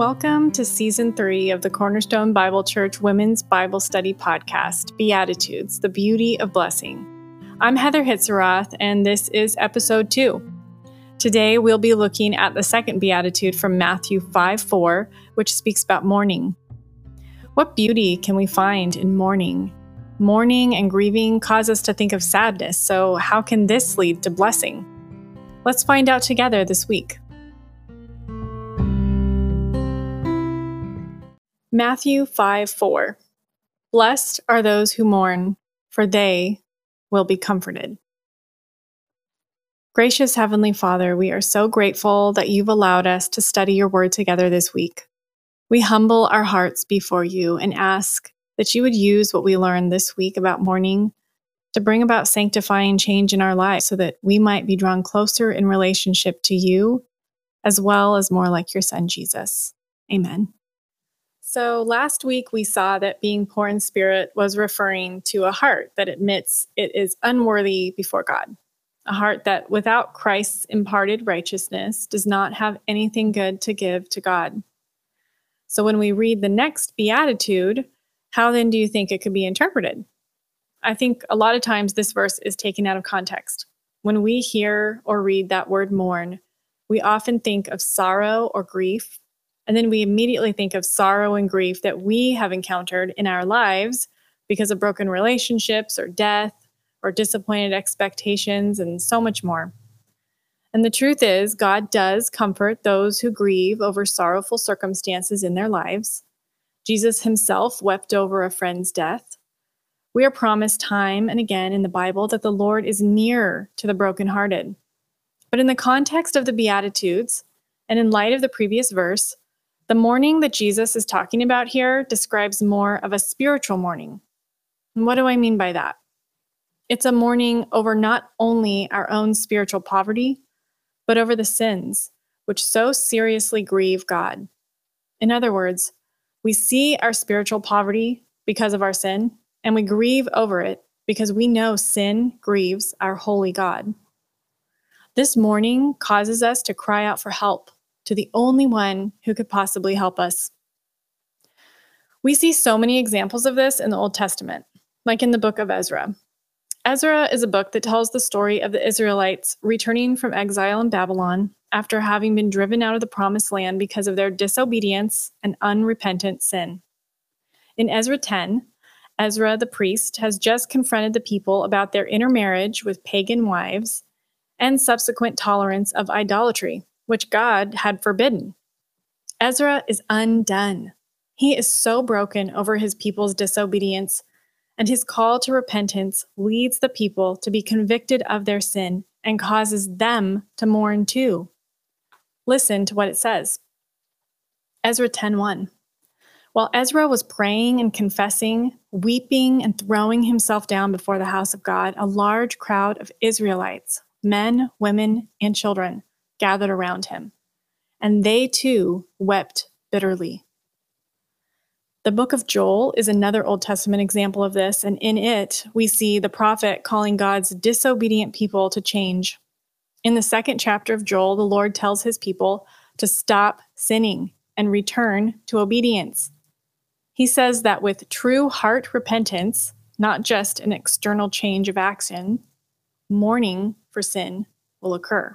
Welcome to season three of the Cornerstone Bible Church Women's Bible Study Podcast, Beatitudes, the Beauty of Blessing. I'm Heather Hitzeroth, and this is episode two. Today, we'll be looking at the second Beatitude from Matthew 5 4, which speaks about mourning. What beauty can we find in mourning? Mourning and grieving cause us to think of sadness, so how can this lead to blessing? Let's find out together this week. Matthew 5 4. Blessed are those who mourn, for they will be comforted. Gracious Heavenly Father, we are so grateful that you've allowed us to study your word together this week. We humble our hearts before you and ask that you would use what we learned this week about mourning to bring about sanctifying change in our lives so that we might be drawn closer in relationship to you as well as more like your son Jesus. Amen. So, last week we saw that being poor in spirit was referring to a heart that admits it is unworthy before God, a heart that without Christ's imparted righteousness does not have anything good to give to God. So, when we read the next beatitude, how then do you think it could be interpreted? I think a lot of times this verse is taken out of context. When we hear or read that word mourn, we often think of sorrow or grief and then we immediately think of sorrow and grief that we have encountered in our lives because of broken relationships or death or disappointed expectations and so much more. And the truth is, God does comfort those who grieve over sorrowful circumstances in their lives. Jesus himself wept over a friend's death. We are promised time and again in the Bible that the Lord is near to the brokenhearted. But in the context of the Beatitudes, and in light of the previous verse, the mourning that Jesus is talking about here describes more of a spiritual mourning. And what do I mean by that? It's a mourning over not only our own spiritual poverty, but over the sins which so seriously grieve God. In other words, we see our spiritual poverty because of our sin, and we grieve over it because we know sin grieves our holy God. This mourning causes us to cry out for help to the only one who could possibly help us. We see so many examples of this in the Old Testament, like in the book of Ezra. Ezra is a book that tells the story of the Israelites returning from exile in Babylon after having been driven out of the promised land because of their disobedience and unrepentant sin. In Ezra 10, Ezra the priest has just confronted the people about their intermarriage with pagan wives and subsequent tolerance of idolatry which God had forbidden. Ezra is undone. He is so broken over his people's disobedience, and his call to repentance leads the people to be convicted of their sin and causes them to mourn too. Listen to what it says. Ezra 10:1. While Ezra was praying and confessing, weeping and throwing himself down before the house of God, a large crowd of Israelites, men, women, and children, gathered around him, and they too wept bitterly. The book of Joel is another Old Testament example of this, and in it, we see the prophet calling God's disobedient people to change. In the second chapter of Joel, the Lord tells his people to stop sinning and return to obedience. He says that with true heart repentance, not just an external change of action, mourning for sin will occur.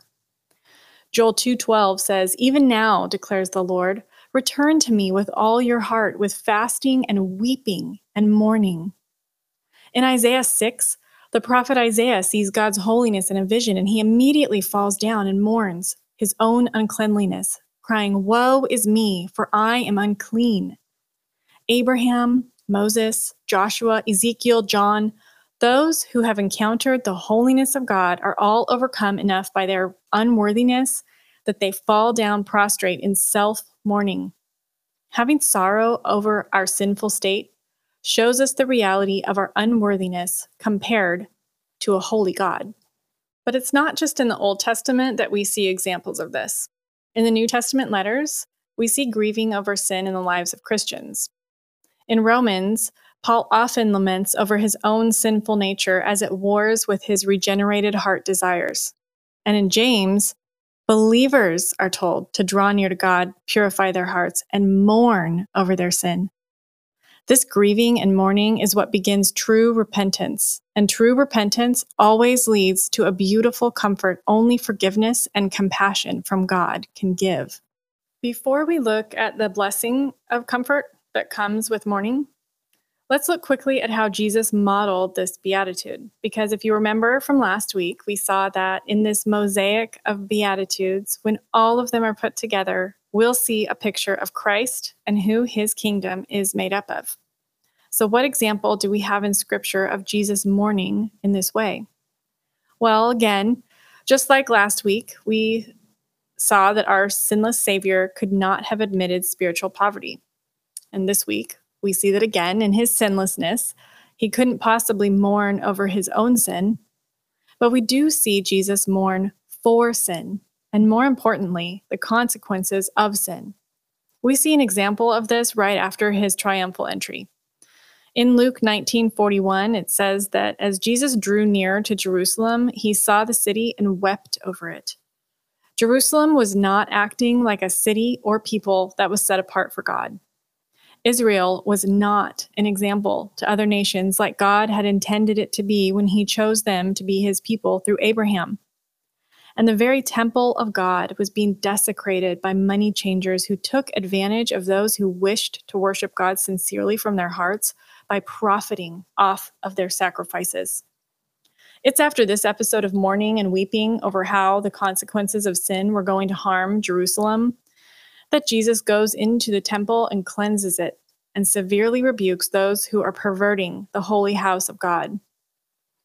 Joel 2:12 says, "Even now declares the Lord, return to me with all your heart with fasting and weeping and mourning." In Isaiah 6, the prophet Isaiah sees God's holiness in a vision and he immediately falls down and mourns his own uncleanliness, crying, "Woe is me, for I am unclean." Abraham, Moses, Joshua, Ezekiel, John, those who have encountered the holiness of God are all overcome enough by their unworthiness that they fall down prostrate in self mourning. Having sorrow over our sinful state shows us the reality of our unworthiness compared to a holy God. But it's not just in the Old Testament that we see examples of this. In the New Testament letters, we see grieving over sin in the lives of Christians. In Romans, Paul often laments over his own sinful nature as it wars with his regenerated heart desires. And in James, Believers are told to draw near to God, purify their hearts, and mourn over their sin. This grieving and mourning is what begins true repentance. And true repentance always leads to a beautiful comfort only forgiveness and compassion from God can give. Before we look at the blessing of comfort that comes with mourning, let's look quickly at how Jesus modeled this beatitude. Because if you remember from last week, we saw that in this mosaic of beatitudes, when all of them are put together, we'll see a picture of Christ and who his kingdom is made up of. So, what example do we have in scripture of Jesus mourning in this way? Well, again, just like last week, we saw that our sinless Savior could not have admitted spiritual poverty. And this week, we see that again in his sinlessness, he couldn't possibly mourn over his own sin. But we do see Jesus mourn for sin and more importantly, the consequences of sin. We see an example of this right after his triumphal entry. In Luke 19:41, it says that as Jesus drew near to Jerusalem, he saw the city and wept over it. Jerusalem was not acting like a city or people that was set apart for God. Israel was not an example to other nations like God had intended it to be when he chose them to be his people through Abraham and the very temple of God was being desecrated by money changers who took advantage of those who wished to worship God sincerely from their hearts by profiting off of their sacrifices. It's after this episode of mourning and weeping over how the consequences of sin were going to harm Jerusalem that Jesus goes into the temple and cleanses it and severely rebukes those who are perverting the holy house of God.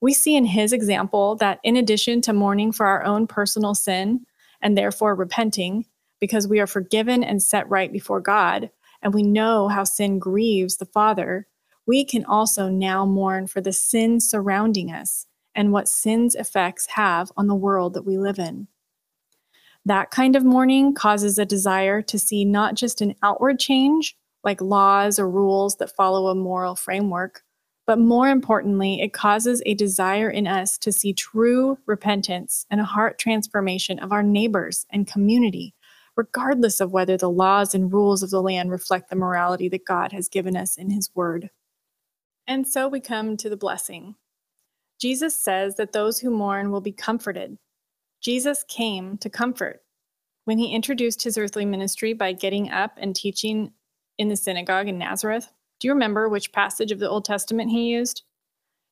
We see in his example that in addition to mourning for our own personal sin and therefore repenting, because we are forgiven and set right before God, and we know how sin grieves the Father, we can also now mourn for the sin surrounding us and what sin's effects have on the world that we live in. That kind of mourning causes a desire to see not just an outward change, like laws or rules that follow a moral framework, but more importantly, it causes a desire in us to see true repentance and a heart transformation of our neighbors and community, regardless of whether the laws and rules of the land reflect the morality that God has given us in His Word. And so we come to the blessing. Jesus says that those who mourn will be comforted. Jesus came to comfort. When he introduced his earthly ministry by getting up and teaching in the synagogue in Nazareth, do you remember which passage of the Old Testament he used?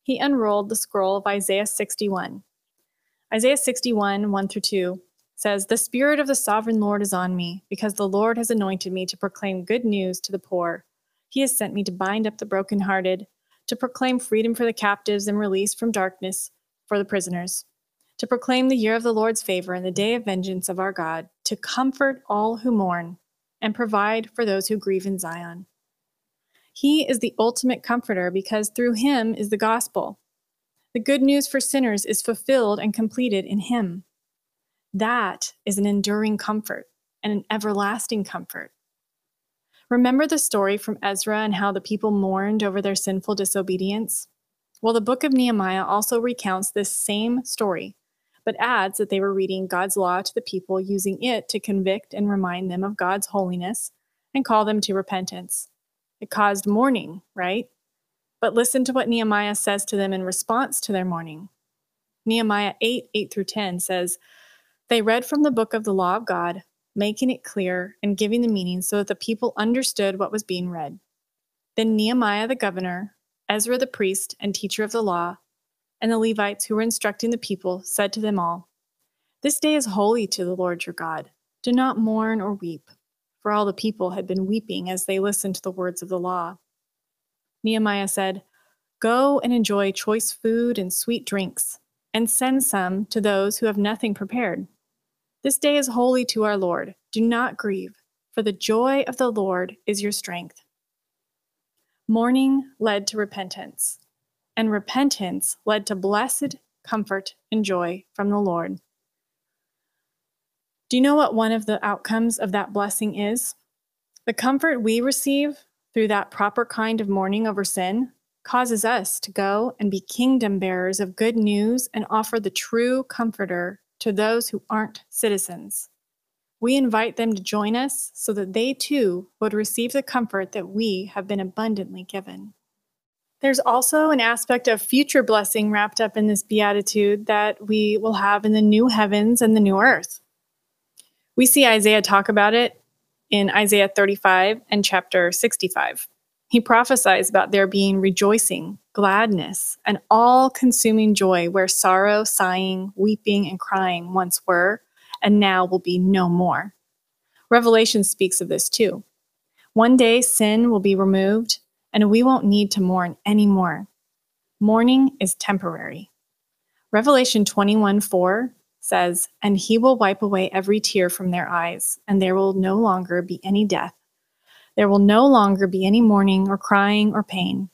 He unrolled the scroll of Isaiah 61. Isaiah 61, 1 through 2 says, The Spirit of the sovereign Lord is on me, because the Lord has anointed me to proclaim good news to the poor. He has sent me to bind up the brokenhearted, to proclaim freedom for the captives and release from darkness for the prisoners, to proclaim the year of the Lord's favor and the day of vengeance of our God, to comfort all who mourn, and provide for those who grieve in Zion he is the ultimate comforter because through him is the gospel. The good news for sinners is fulfilled and completed in him. That is an enduring comfort and an everlasting comfort. Remember the story from Ezra and how the people mourned over their sinful disobedience? Well, the book of Nehemiah also recounts this same story, but adds that they were reading God's law to the people, using it to convict and remind them of God's holiness and call them to repentance. It caused mourning, right? But listen to what Nehemiah says to them in response to their mourning. Nehemiah 8 8 through 10 says, They read from the book of the law of God, making it clear and giving the meaning so that the people understood what was being read. Then Nehemiah the governor, Ezra the priest and teacher of the law, and the Levites who were instructing the people said to them all, This day is holy to the Lord your God. Do not mourn or weep for all the people had been weeping as they listened to the words of the law. Nehemiah said, Go and enjoy choice food and sweet drinks, and send some to those who have nothing prepared. This day is holy to our Lord. Do not grieve, for the joy of the Lord is your strength. Mourning led to repentance, and repentance led to blessed comfort and joy from the Lord. Do you know what one of the outcomes of that blessing is? The comfort we receive through that proper kind of mourning over sin causes us to go and be kingdom bearers of good news and offer the true comforter to those who aren't citizens. We invite them to join us so that they too would receive the comfort that we have been abundantly given. There's also an aspect of future blessing wrapped up in this beatitude that we will have in the new heavens and the new earth. We see Isaiah talk about it in Isaiah 35 and chapter 65. He prophesies about there being rejoicing, gladness, and all consuming joy where sorrow, sighing, weeping, and crying once were, and now will be no more. Revelation speaks of this too. One day sin will be removed, and we won't need to mourn anymore. Mourning is temporary. Revelation 21 4 says, And he will wipe away every tear from their eyes, and there will no longer be any death. There will no longer be any mourning or crying or pain.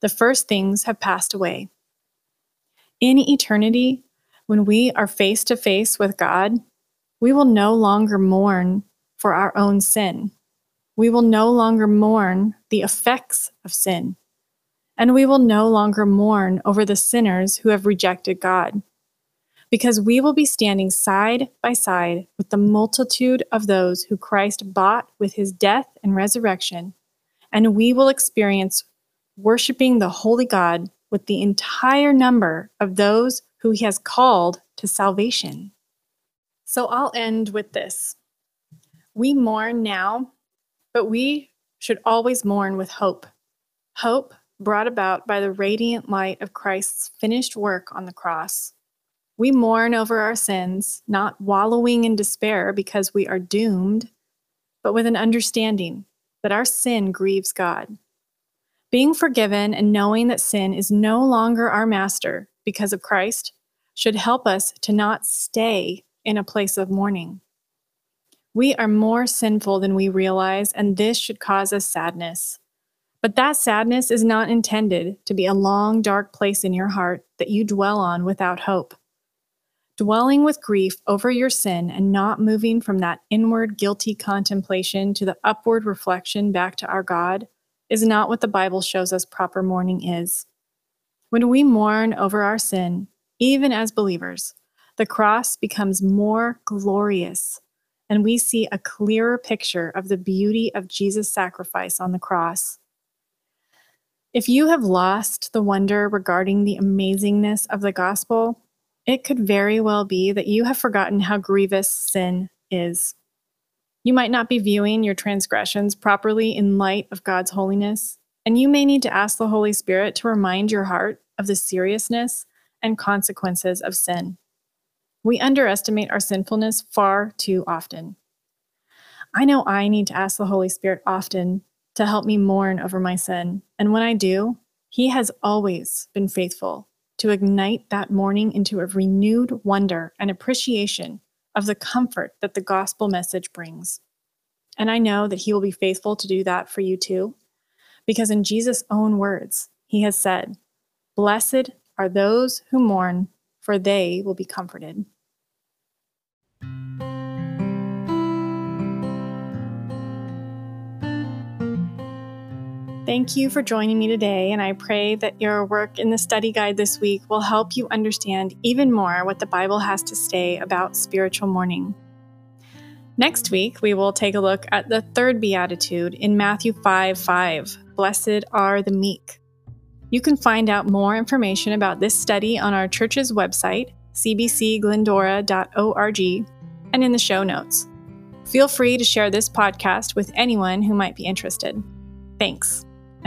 The first things have passed away. In eternity, when we are face to face with God, we will no longer mourn for our own sin. We will no longer mourn the effects of sin. And we will no longer mourn over the sinners who have rejected God because we will be standing side by side with the multitude of those who Christ bought with his death and resurrection, and we will experience worshiping the holy God with the entire number of those who he has called to salvation. So I'll end with this. We mourn now, but we should always mourn with hope. Hope brought about by the radiant light of Christ's finished work on the cross. We mourn over our sins, not wallowing in despair because we are doomed, but with an understanding that our sin grieves God. Being forgiven and knowing that sin is no longer our master because of Christ should help us to not stay in a place of mourning. We are more sinful than we realize, and this should cause us sadness. But that sadness is not intended to be a long, dark place in your heart that you dwell on without hope. Dwelling with grief over your sin and not moving from that inward guilty contemplation to the upward reflection back to our God is not what the Bible shows us proper mourning is. When we mourn over our sin, even as believers, the cross becomes more glorious and we see a clearer picture of the beauty of Jesus' sacrifice on the cross. If you have lost the wonder regarding the amazingness of the gospel, it could very well be that you have forgotten how grievous sin is. You might not be viewing your transgressions properly in light of God's holiness, and you may need to ask the Holy Spirit to remind your heart of the seriousness and consequences of sin. We underestimate our sinfulness far too often. I know I need to ask the Holy Spirit often to help me mourn over my sin, and when I do, He has always been faithful to ignite that mourning into a renewed wonder and appreciation of the comfort that the gospel message brings. And I know that He will be faithful to do that for you too, because in Jesus' own words, He has said, Blessed are those who mourn, for they will be comforted. Thank you for joining me today, and I pray that your work in the study guide this week will help you understand even more what the Bible has to say about spiritual mourning. Next week, we will take a look at the third beatitude in Matthew 5 5 Blessed are the meek. You can find out more information about this study on our church's website, cbcglendora.org, and in the show notes. Feel free to share this podcast with anyone who might be interested. Thanks